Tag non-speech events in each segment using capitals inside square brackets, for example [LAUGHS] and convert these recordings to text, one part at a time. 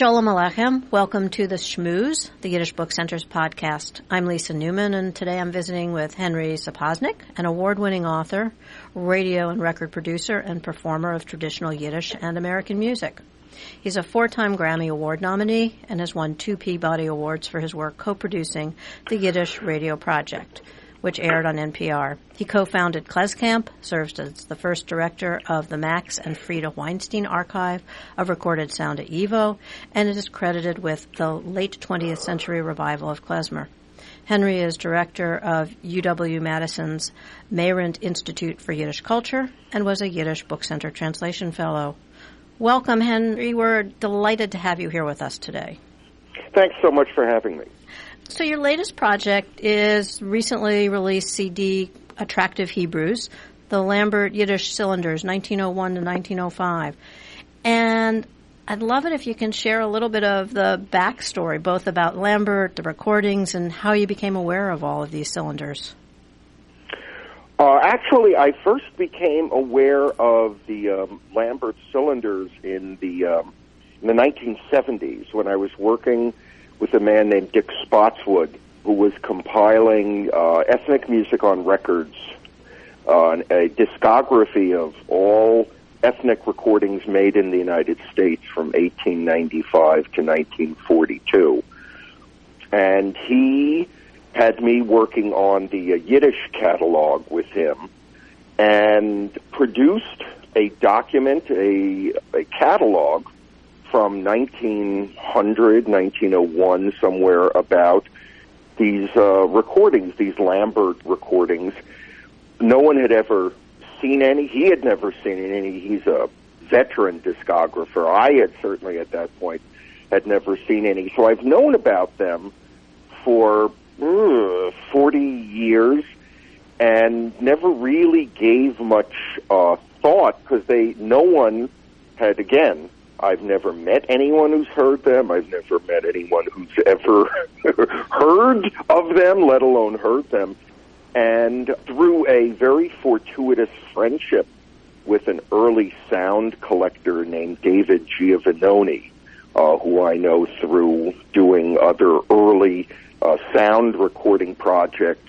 Shalom Aleichem. Welcome to the Schmooze, the Yiddish Book Center's podcast. I'm Lisa Newman, and today I'm visiting with Henry Sapoznik, an award-winning author, radio and record producer, and performer of traditional Yiddish and American music. He's a four-time Grammy Award nominee and has won two Peabody Awards for his work co-producing the Yiddish Radio Project which aired on NPR. He co-founded Klezkamp, serves as the first director of the Max and Frieda Weinstein Archive of Recorded Sound at YIVO, and is credited with the late 20th century revival of klezmer. Henry is director of UW-Madison's Mayrent Institute for Yiddish Culture and was a Yiddish Book Center Translation Fellow. Welcome, Henry. We're delighted to have you here with us today. Thanks so much for having me. So your latest project is recently released CD Attractive Hebrews, the Lambert Yiddish Cylinders, 1901 to 1905. And I'd love it if you can share a little bit of the backstory, both about Lambert, the recordings, and how you became aware of all of these cylinders. Uh, actually, I first became aware of the um, Lambert cylinders in the um, in the 1970s when I was working with a man named Dick Spotswood, who was compiling uh, ethnic music on records, uh, a discography of all ethnic recordings made in the United States from 1895 to 1942. And he had me working on the uh, Yiddish catalog with him and produced a document, a, a catalog from 1900, 1901, somewhere about these uh, recordings, these Lambert recordings. No one had ever seen any. He had never seen any. He's a veteran discographer. I had certainly at that point had never seen any. So I've known about them for uh, 40 years and never really gave much uh, thought because they, no one had, again, I've never met anyone who's heard them. I've never met anyone who's ever [LAUGHS] heard of them, let alone heard them. And through a very fortuitous friendship with an early sound collector named David Giovannoni, uh, who I know through doing other early uh, sound recording projects,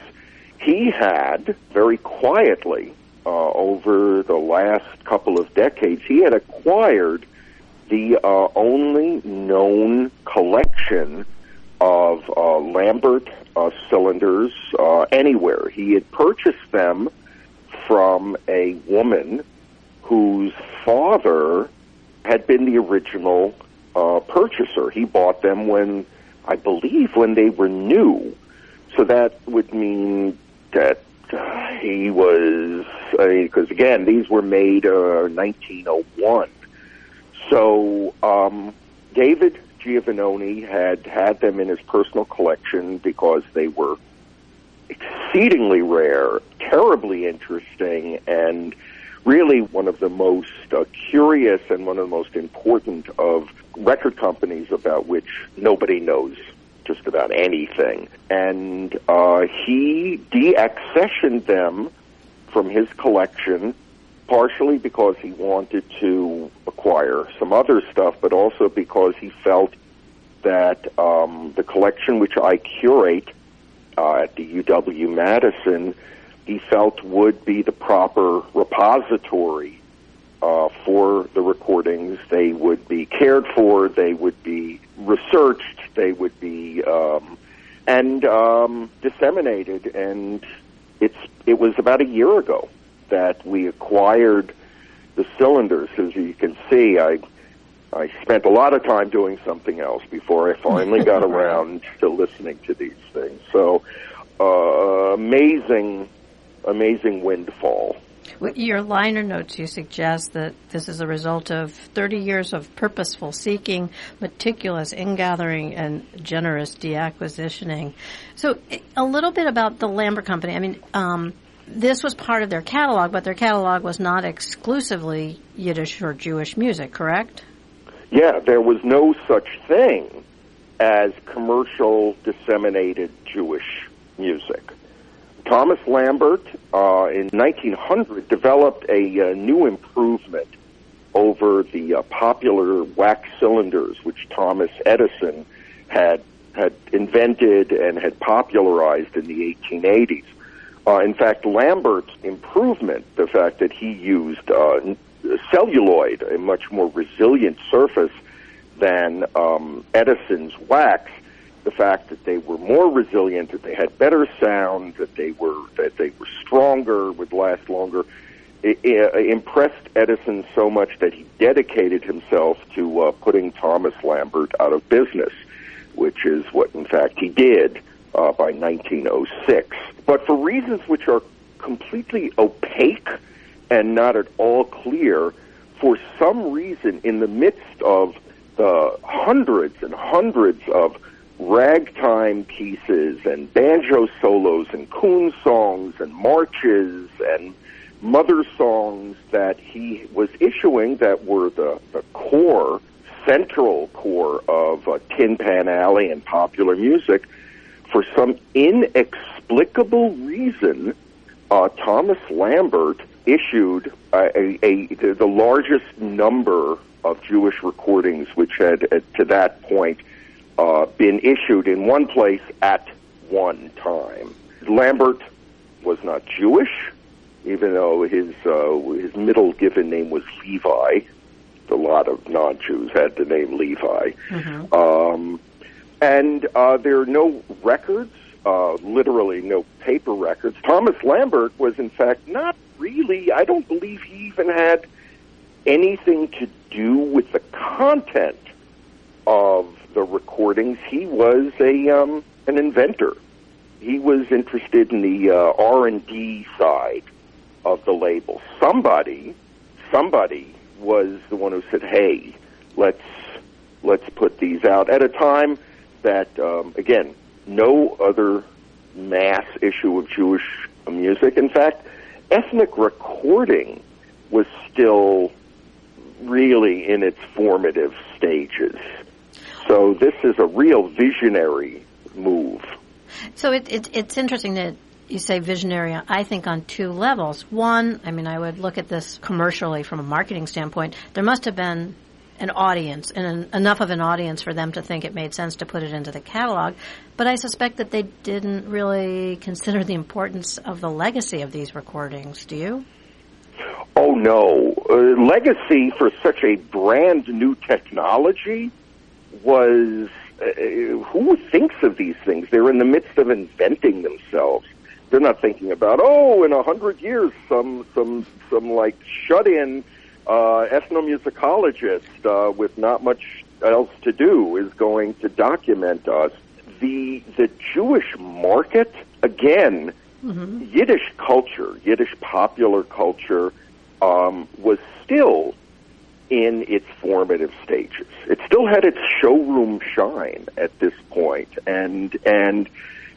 he had very quietly uh, over the last couple of decades, he had acquired the uh, only known collection of uh, Lambert uh, cylinders uh, anywhere. He had purchased them from a woman whose father had been the original uh, purchaser. He bought them when, I believe, when they were new. So that would mean that uh, he was, because again, these were made uh, 1901. So um, David Giovannoni had had them in his personal collection because they were exceedingly rare, terribly interesting, and really one of the most uh, curious and one of the most important of record companies about which nobody knows just about anything. And uh, he deaccessioned them from his collection partially because he wanted to acquire some other stuff, but also because he felt that um, the collection which I curate uh, at the UW Madison, he felt would be the proper repository uh, for the recordings. They would be cared for, they would be researched, they would be um, and um, disseminated. And it's it was about a year ago that we acquired the cylinders. As you can see, I I spent a lot of time doing something else before I finally [LAUGHS] got around to listening to these things. So, uh, amazing, amazing windfall. Your liner notes, you suggest that this is a result of 30 years of purposeful seeking, meticulous ingathering, and generous deacquisitioning. So, a little bit about the Lambert Company. I mean, um, this was part of their catalog, but their catalog was not exclusively Yiddish or Jewish music, correct? Yeah, there was no such thing as commercial disseminated Jewish music. Thomas Lambert uh, in 1900 developed a, uh, new improvement over over the uh, popular wax cylinders, which Thomas Edison had had invented and had popularized in the 1880s. Uh, in fact, Lambert's improvement, the fact that he used uh, celluloid, a much more resilient surface than um, Edison's wax, the fact that they were more resilient, that they had better sound, that they were that they were stronger, would last longer, it, it impressed Edison so much that he dedicated himself to uh, putting Thomas Lambert out of business, which is what, in fact, he did uh, by 1906. But for reasons which are completely opaque and not at all clear, for some reason, in the midst of the hundreds and hundreds of ragtime pieces and banjo solos and coon songs and marches and mother songs that he was issuing that were the, the core, central core of uh, Tin Pan Alley and popular music. For some inexplicable reason, uh, Thomas Lambert issued a, a, a, the largest number of Jewish recordings, which had, uh, to that point, uh, been issued in one place at one time. Lambert was not Jewish, even though his uh, his middle given name was Levi. A lot of non-Jews had the name Levi, mm-hmm. um, and uh, there are no records, uh, literally no paper records. Thomas Lambert was, in fact, not really. I don't believe he even had anything to do with the content of the recordings. He was a um, an inventor. He was interested in the uh, R and D side of the label. Somebody, somebody was the one who said, "Hey, let's let's put these out at a time that, um, again, no other mass issue of Jewish music. In fact, ethnic recording was still really in its formative stages. So this is a real visionary move. So it, it, it's interesting that you say visionary, I think on two levels. One, I mean, I would look at this commercially from a marketing standpoint. There must have been an audience and an, enough of an audience for them to think it made sense to put it into the catalog. But I suspect that they didn't really [LAUGHS] consider the importance of the legacy of these recordings. Do you? Oh no, uh, legacy for such a brand new technology was uh, who thinks of these things? They're in the midst of inventing themselves. They're not thinking about oh, in a hundred years, some some some like shut in uh, ethnomusicologist uh, with not much else to do is going to document us. The the Jewish market again, mm-hmm. Yiddish culture, Yiddish popular culture, um, was still in its formative stages. It still had its showroom shine at this point, and and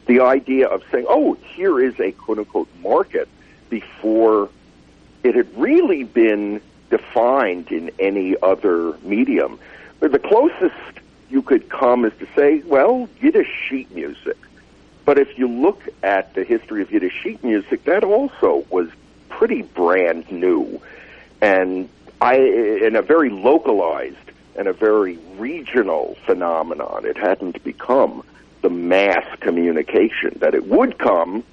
the idea of saying, "Oh, here is a quote unquote market," before it had really been defined in any other medium. But the closest you could come is to say, "Well, Yiddish sheet music." But if you look at the history of Yiddish sheet music, that also was pretty brand new, and I in a very localized and a very regional phenomenon. It hadn't become the mass communication that it would come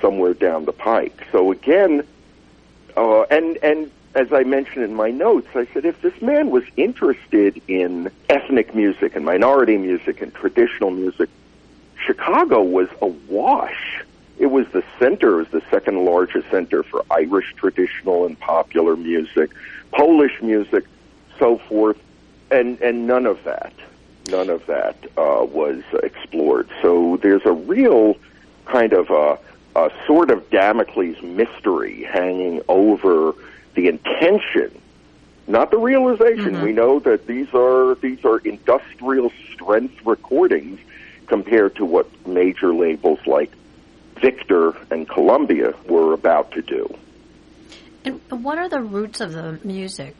somewhere down the pike. So again, uh, and and as I mentioned in my notes, I said if this man was interested in ethnic music and minority music and traditional music, Chicago was awash. It was the center, it was the second largest center for Irish traditional and popular music. Polish music, so forth, and and none of that, none of that uh, was explored. So there's a real kind of a, a sort of Damocles mystery hanging over the intention, not the realization. Mm-hmm. We know that these are these are industrial strength recordings compared to what major labels like Victor and Columbia were about to do. And what are the roots of the music?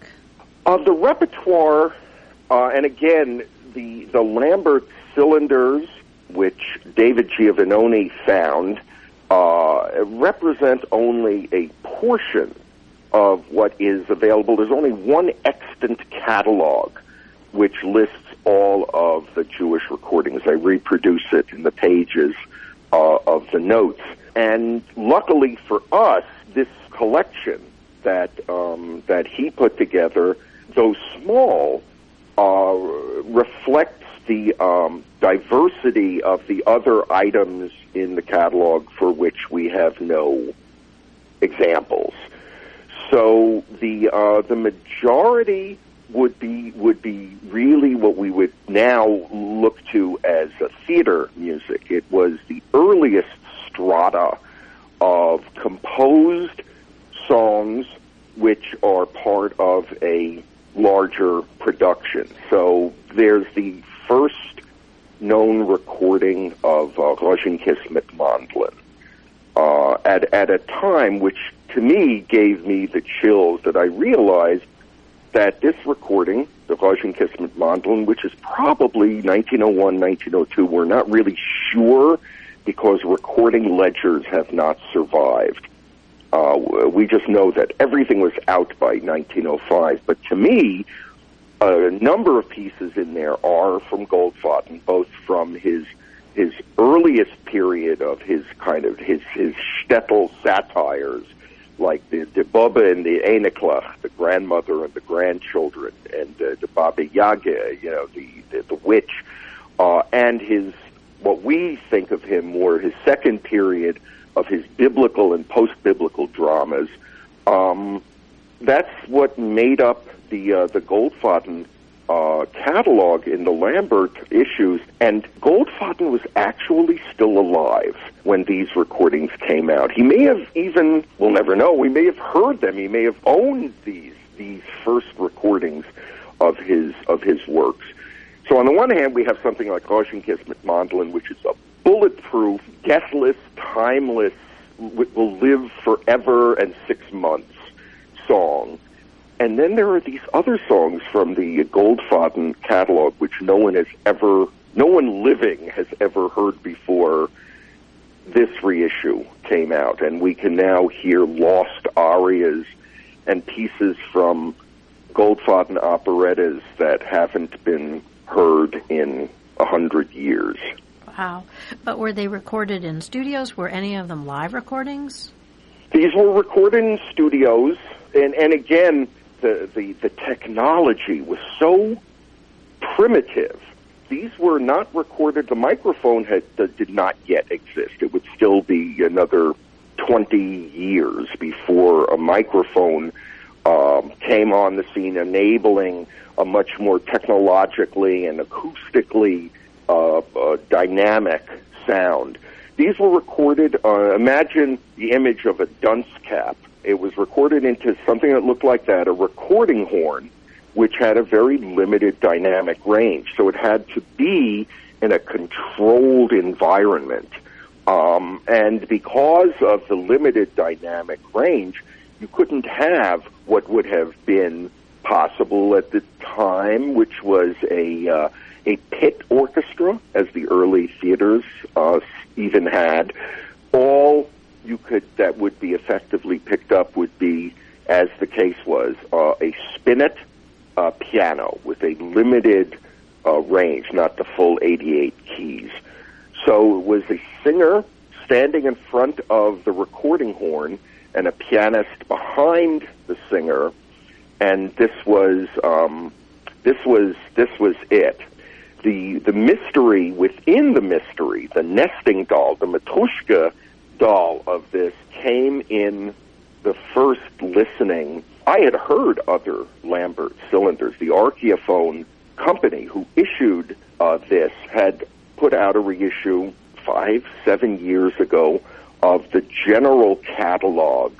Uh, the repertoire, uh, and again, the the Lambert cylinders, which David Giovannoni found, uh, represent only a portion of what is available. There's only one extant catalog which lists all of the Jewish recordings. I reproduce it in the pages uh, of the notes. And luckily for us, this collection that um, that he put together, though small, uh, reflects the um, diversity of the other items in the catalog for which we have no examples. So the uh, the majority would be would be really what we would now look to as theater music. It was the earliest strata of composed songs which are part of a larger production. So there's the first known recording of uh, Rozhinkes mit Mandlen uh, at, at a time which to me gave me the chills that I realized that this recording, the Rozhinkes mit which is probably 1901, 1902, we're not really sure because recording ledgers have not survived. Uh, we just know that everything was out by 1905. But to me, a number of pieces in there are from Goldfaden, both from his his earliest period of his kind of his his shtetl satires, like the the Baba and the Einiklach, the grandmother and the grandchildren, and uh, the Baba Yaga, you know, the the, the witch, uh, and his what we think of him more his second period of his biblical and post-biblical dramas. Um, that's what made up the uh, the Goldfaden uh, catalog in the Lambert issues, and Goldfaden was actually still alive when these recordings came out. He may have even, we'll never know, we may have heard them. He may have owned these these first recordings of his of his works. So on the one hand, we have something like Rozhinkes mit Mandlen, which is a bulletproof, deathless, timeless, will live forever and six months song. And then there are these other songs from the Goldfaden catalog, which no one has ever, no one living has ever heard before this reissue came out. And we can now hear lost arias and pieces from Goldfaden operettas that haven't been heard in a hundred years. Wow. But were they recorded in studios? Were any of them live recordings? These were recorded in studios, and, and again, the, the, the technology was so primitive. These were not recorded, the microphone had, did not yet exist. It would still be another 20 years before a microphone um, came on the scene, enabling a much more technologically and acoustically uh, uh, dynamic sound. These were recorded, uh, imagine the image of a dunce cap. It was recorded into something that looked like that, a recording horn, which had a very limited dynamic range. So it had to be in a controlled environment. Um, and because of the limited dynamic range, you couldn't have what would have been possible at the time, which was a uh, a pit orchestra, as the early theaters uh, even had. All you could that would be effectively picked up would be, as the case was, uh, a spinet uh, piano with a limited uh, range, not the full 88 keys. So it was a singer standing in front of the recording horn and a pianist behind the singer, and this was um, this was this was it the the mystery within the mystery, the nesting doll, the Matrushka doll of this came in the first listening. I had heard other Lambert cylinders. The Archaeophone company who issued uh, this had put out a reissue five, seven years ago of the general catalog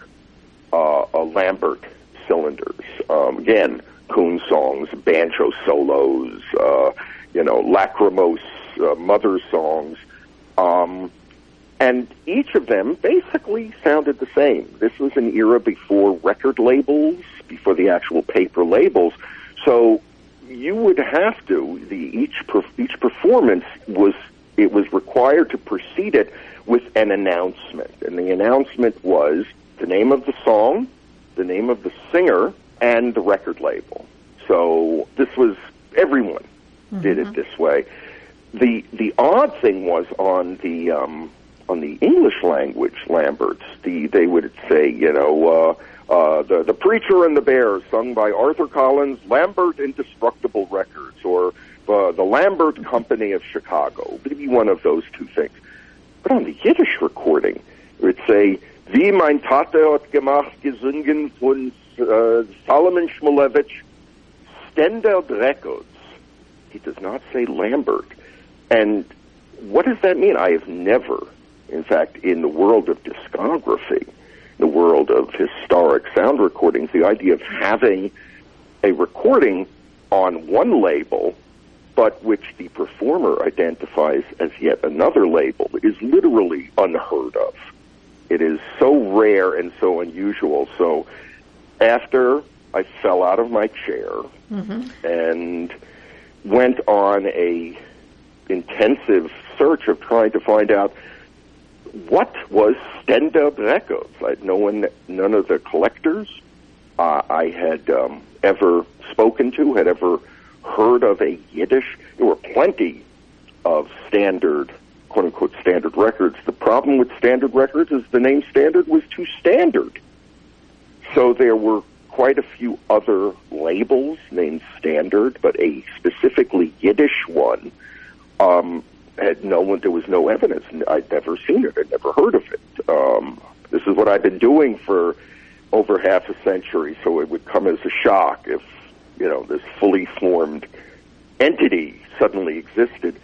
uh, of Lambert cylinders. Um, again, coon songs, banjo solos, uh, you know, lachrymose uh, mother songs. Um, and each of them basically sounded the same. This was an era before record labels, before the actual paper labels. So you would have to the each per, each performance was it was required to precede it with an announcement, and the announcement was the name of the song, the name of the singer and the record label. So this was everyone mm-hmm. did it this way. The the odd thing was on the um, on the English language Lamberts, the they would say, you know, uh, uh, the the preacher and the Bear, sung by Arthur Collins, Lambert Indestructible Records, or uh, the Lambert Company of Chicago. Maybe one of those two things. But on the Yiddish recording, it would say, Wie mein Tate hat gemacht, gesungen von uh, Solomon Shmulevich, Standard Records. He does not say Lambert. And what does that mean? I have never, in fact, in the world of discography, the world of historic sound recordings, the idea of having a recording on one label but which the performer identifies as yet another label is literally unheard of. It is so rare and so unusual. So after I fell out of my chair mm-hmm. and went on a intensive search of trying to find out what was Standard Records. I no one, none of the collectors uh, I had um, ever spoken to had ever heard of a Yiddish. There were plenty of standard, quote unquote, standard records. The problem with standard records is the name standard was too standard. So there were quite a few other labels named standard, but a specifically Yiddish one um, had no one. There was no evidence. I'd never seen it. I'd never heard of it. Um, this is what I've been doing for over half a century, so it would come as a shock if you know, this fully formed entity suddenly existed.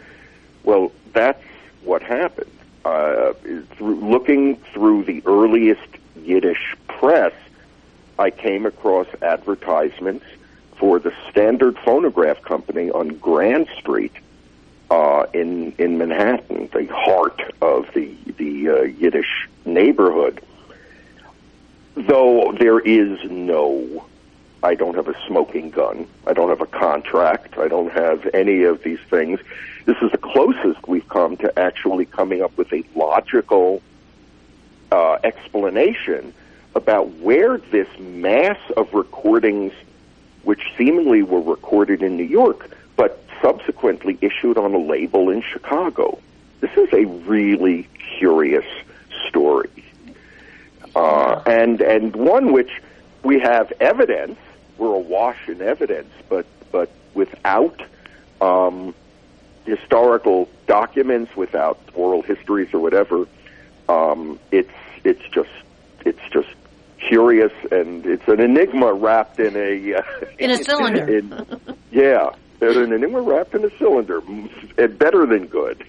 Well, that's what happened. Uh, through looking through the earliest Yiddish press, I came across advertisements for the Standard Phonograph Company on Grand Street uh, in in Manhattan, the heart of the the uh, Yiddish neighborhood. Though there is no I don't have a smoking gun. I don't have a contract. I don't have any of these things. This is the closest we've come to actually coming up with a logical uh, explanation about where this mass of recordings, which seemingly were recorded in New York, but subsequently issued on a label in Chicago. This is a really curious story, uh, and and one which we have evidence we're awash in evidence, but but without um, historical documents, without oral histories or whatever, um, it's it's just it's just curious and it's an enigma wrapped in a uh, in a [LAUGHS] cylinder. In, yeah, an enigma wrapped in a cylinder, better than good.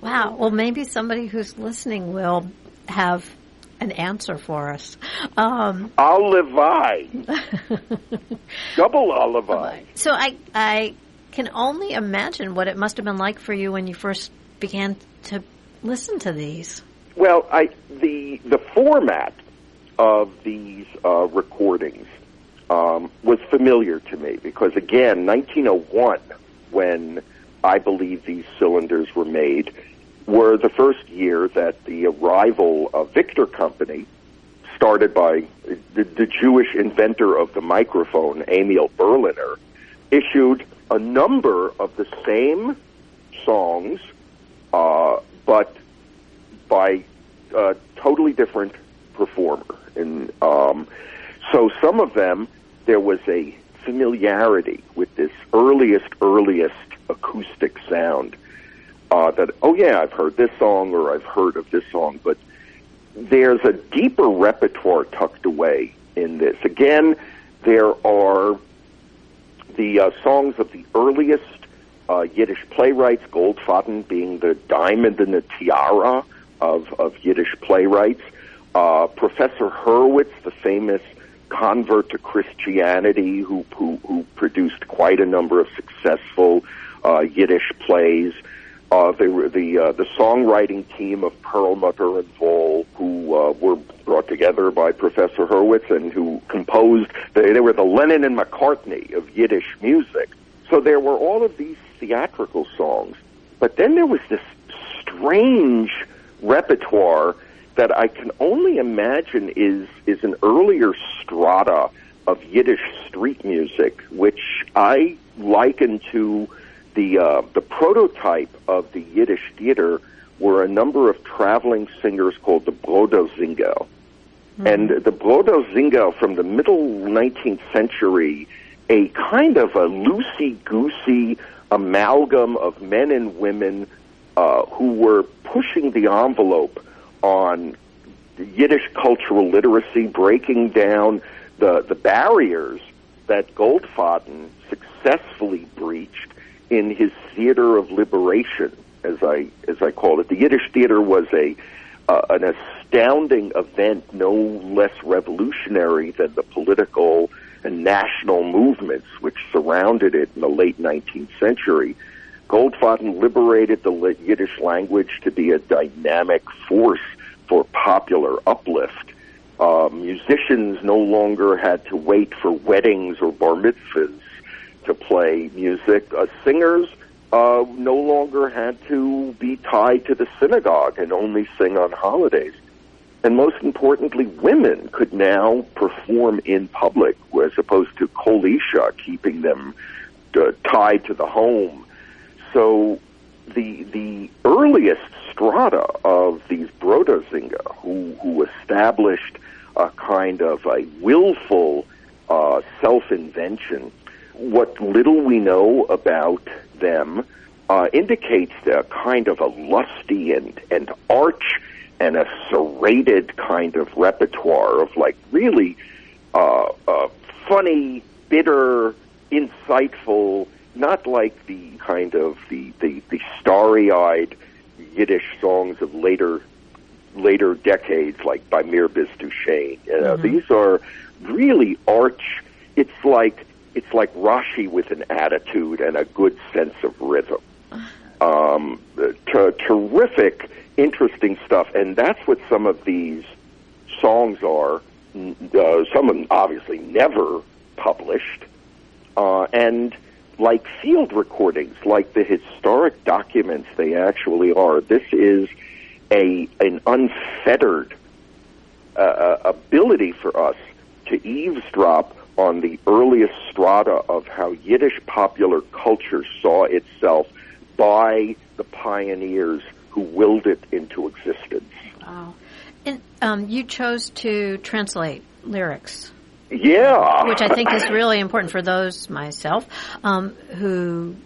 Wow. Well, maybe somebody who's listening will have an answer for us. Um, Olivai. [LAUGHS] Double Olivai. So I, I can only imagine what it must have been like for you when you first began to listen to these. Well, I the the format of these uh, recordings um, was familiar to me because again, 1901, when I believe these cylinders were made, were the first year that the arrival of Victor Company, started by the, the Jewish inventor of the microphone, Emil Berliner, issued a number of the same songs, uh, but by a totally different performer. And um, so some of them, there was a familiarity with this earliest, earliest acoustic sound uh, that, oh yeah, I've heard this song or I've heard of this song, but there's a deeper repertoire tucked away in this. Again, there are the uh, songs of the earliest uh, Yiddish playwrights, Goldfaden being the diamond in the tiara of, of Yiddish playwrights. Uh, Professor Hurwitz, the famous convert to Christianity, who, who, who produced quite a number of successful uh, Yiddish plays. Uh, were the uh, the songwriting team of Perlmutter and Wohl, who uh, were brought together by Professor Hurwitz and who composed. They, they were the Lennon and McCartney of Yiddish music. So there were all of these theatrical songs, but then there was this strange repertoire that I can only imagine is is an earlier strata of Yiddish street music, which I liken to the uh, the prototype of the Yiddish theater were a number of traveling singers called the Brodersinger. Mm-hmm. And the Brodersinger from the middle 19th century, a kind of a loosey-goosey amalgam of men and women uh, who were pushing the envelope on Yiddish cultural literacy, breaking down the, the barriers that Goldfaden successfully breached in his theater of liberation, as I as I call it. The Yiddish theater was a uh, an astounding event, no less revolutionary than the political and national movements which surrounded it in the late 19th century. Goldfaden liberated the Yiddish language to be a dynamic force for popular uplift. Uh, musicians no longer had to wait for weddings or bar mitzvahs to play music. Uh, singers uh, no longer had to be tied to the synagogue and only sing on holidays. And most importantly, women could now perform in public as opposed to kol isha, keeping them uh, tied to the home. So the the earliest strata of these Brodersinger, who, who established a kind of a willful uh, self-invention. What little we know about them uh, indicates a kind of a lusty and, and arch and a serrated kind of repertoire of like really uh, uh, funny, bitter, insightful, not like the kind of the, the, the starry-eyed Yiddish songs of later later decades, like by Mirbiz Duchesne. Uh, mm-hmm. These are really arch. It's like it's like Rashi with an attitude and a good sense of rhythm. [SIGHS] Um, t- terrific, interesting stuff, and that's what some of these songs are. Uh, some of them obviously never published, uh, and like field recordings, like the historic documents they actually are. This is a an unfettered uh, uh ability for us to eavesdrop on the earliest strata of how Yiddish popular culture saw itself by the pioneers who willed it into existence. Wow. And um, you chose to translate lyrics. Yeah. Which I think is really important for those, myself, um, who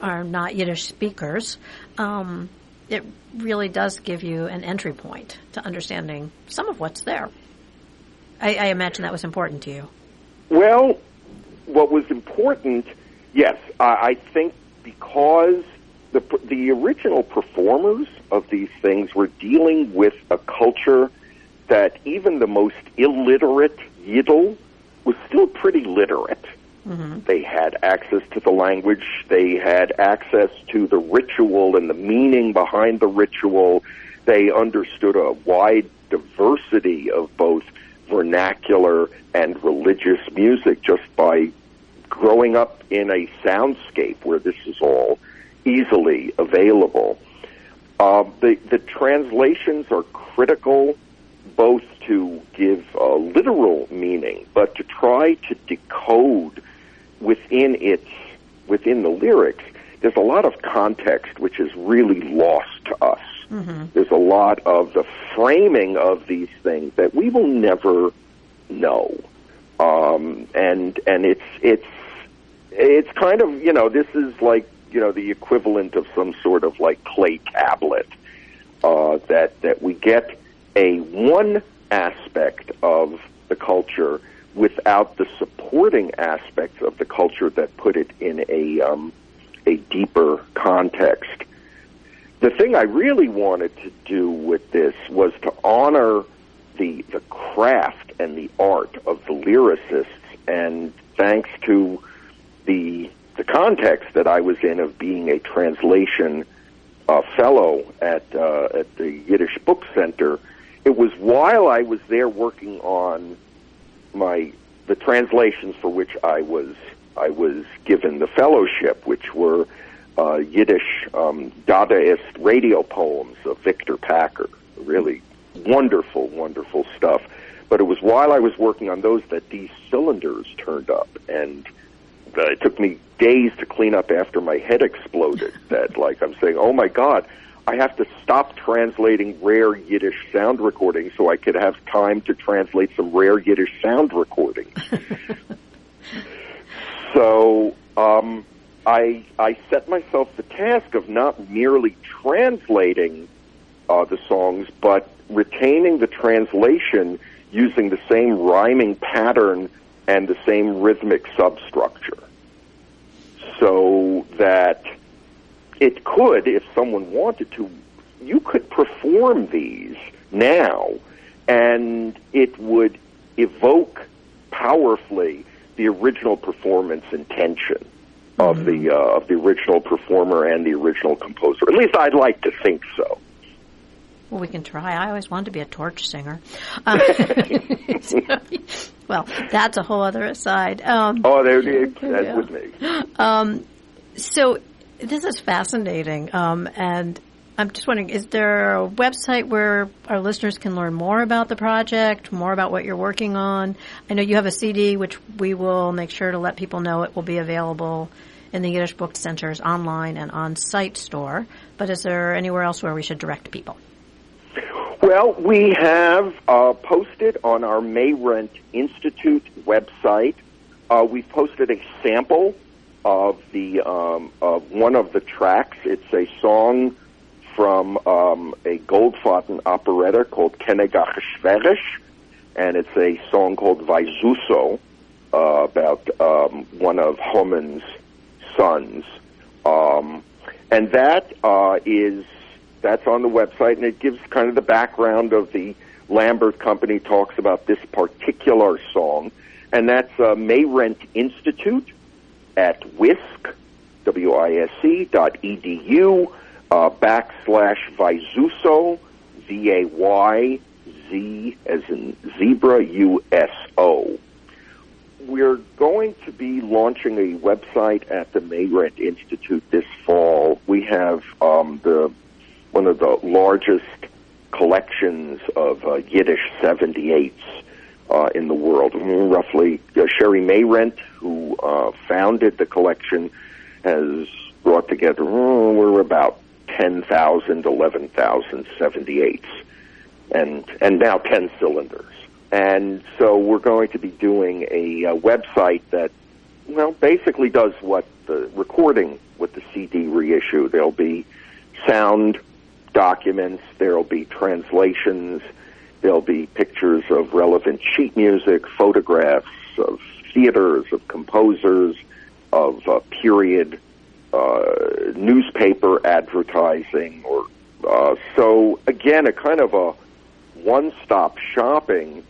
are not Yiddish speakers. Um, it really does give you an entry point to understanding some of what's there. I, I imagine that was important to you. Well, what was important, yes, I, I think because the the original performers of these things were dealing with a culture that even the most illiterate Yidel was still pretty literate. Mm-hmm. They had access to the language. They had access to the ritual and the meaning behind the ritual. They understood a wide diversity of both vernacular and religious music just by growing up in a soundscape where this is all easily available. Uh, the, the translations are critical both to give a literal meaning, but to try to decode within its within the lyrics. There's a lot of context which is really lost to us. Mm-hmm. There's a lot of the framing of these things that we will never know. Um, and and it's it's it's kind of you know this is like you know the equivalent of some sort of like clay tablet uh, that that we get a one aspect of the culture without the supporting aspects of the culture that put it in a um, a deeper context. The thing I really wanted to do with this was to honor the the craft and the art of the lyricists, and thanks to the the context that I was in of being a translation uh, fellow at uh, at the Yiddish Book Center, it was while I was there working on my the translations for which I was I was given the fellowship, which were uh, Yiddish um, Dadaist radio poems of Victor Packer, really wonderful, wonderful stuff. But it was while I was working on those that these cylinders turned up, and uh, it took me days to clean up after my head exploded. that, like, I'm saying, oh my God, I have to stop translating rare Yiddish sound recordings so I could have time to translate some rare Yiddish sound recordings. [LAUGHS] so um, I I set myself the task of not merely translating uh, the songs, but retaining the translation using the same rhyming pattern and the same rhythmic substructure, so that it could, if someone wanted to, you could perform these now, and it would evoke powerfully the original performance intention mm-hmm. of the uh, of the original performer and the original composer. At least I'd like to think so. Well, we can try. I always wanted to be a torch singer. Um, [LAUGHS] so, [LAUGHS] well, that's a whole other aside. Um, oh, there, that's yeah. with me. Um, so this is fascinating. Um, and I'm just wondering, is there a website where our listeners can learn more about the project, more about what you're working on? I know you have a CD, which we will make sure to let people know it will be available in the Yiddish Book Center's online and on-site store. But is there anywhere else where we should direct people? Well, we have uh, posted on our Mayrent Institute website. Uh, we've posted a sample of the um, of one of the tracks. It's a song from um, a Goldfaden operetta called Kenegach Schwerisch, and it's a song called Vayzuso uh, about um, one of Haman's sons. Um, and that uh, is that's on the website, and it gives kind of the background of the Lambert Company talks about this particular song, and that's uh, Mayrent Institute at WISC, W-I-S-C dot edu, uh, backslash Vayzuso, V-A-Y-Z as in zebra, U-S-O. We're going to be launching a website at the Mayrent Institute this fall. We have um, the one of the largest collections of uh, Yiddish 78s uh, in the world. Roughly, uh, Sherry Mayrent, who uh, founded the collection, has brought together, oh, we're about 10,000, 11,000 78s, and, and now 10 cylinders. And so we're going to be doing a, a website that, well, basically does what the recording with the CD reissue. There'll be sound documents, there'll be translations, There'll be pictures of relevant sheet music, photographs of theaters, of composers, of uh, period uh, newspaper advertising, or uh, so again, a kind of a one-stop shopping,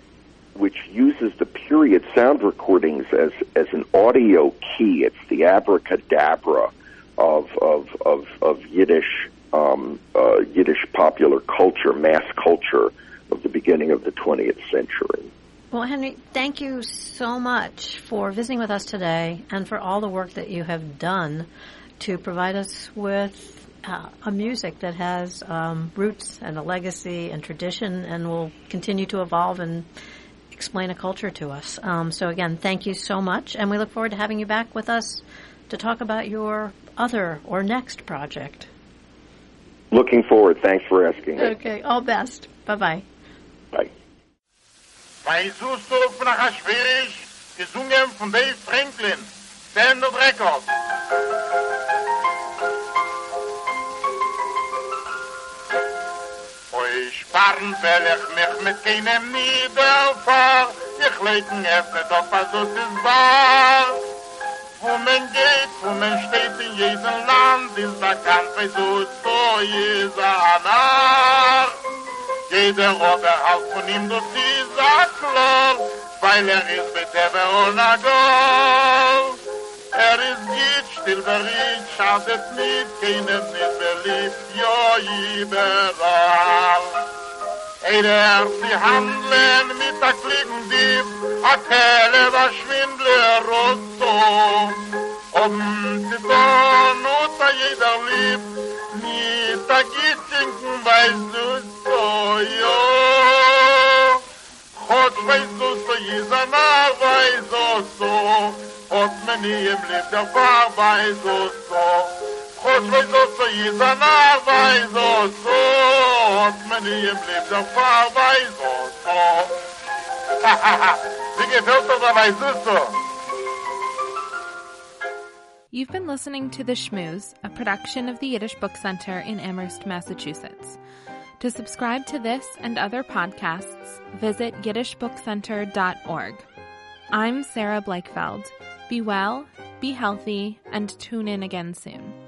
which uses the period sound recordings as as an audio key. It's the abracadabra of of of, of Yiddish um, uh, Yiddish popular culture, mass culture of the beginning of the 20th century. Well, Henry, thank you so much for visiting with us today and for all the work that you have done to provide us with uh, a music that has um, roots and a legacy and tradition and will continue to evolve and explain a culture to us. Um, so, again, thank you so much, and we look forward to having you back with us to talk about your other or next project. Looking forward. Thanks for asking. Okay, all best. Bye bye. Bei Susuf nach Aschwirisch, gesungen von Dave Franklin, Standard Record. Euch sparen will ich mich mit keinem Niederfahr, ich leiten öffnet auf, was es ist wahr. Wo man geht, wo man steht in jedem Land, ist bekannt, bei so so ist er nach. Jeder Rotter halt von ihm durch dieser Klall, weil er ist mit Eber und Agol. Er ist gitt, still berriet, schadet mit, keinem nicht beliebt, jo überall. Eider, sie handeln mit der Kliegendieb, a Kelle, was Schwindler und so. Und da not a jeder lieb, mit a gittinken weißt du so, jo. Hot weißt du so, jesa na weißt du so, hot me nie im Leben der Fahr weißt du so. Hot weißt du so, jesa weißt du so, hot me im Leben der Fahr weißt du so. Ha ha ha, wie gefällt das aber weißt du so? You've been listening to The Shmooze, a production of the Yiddish Book Center in Amherst, Massachusetts. To subscribe to this and other podcasts, visit yiddishbookcenter.org. I'm Sarah Blakefeld. Be well, be healthy, and tune in again soon.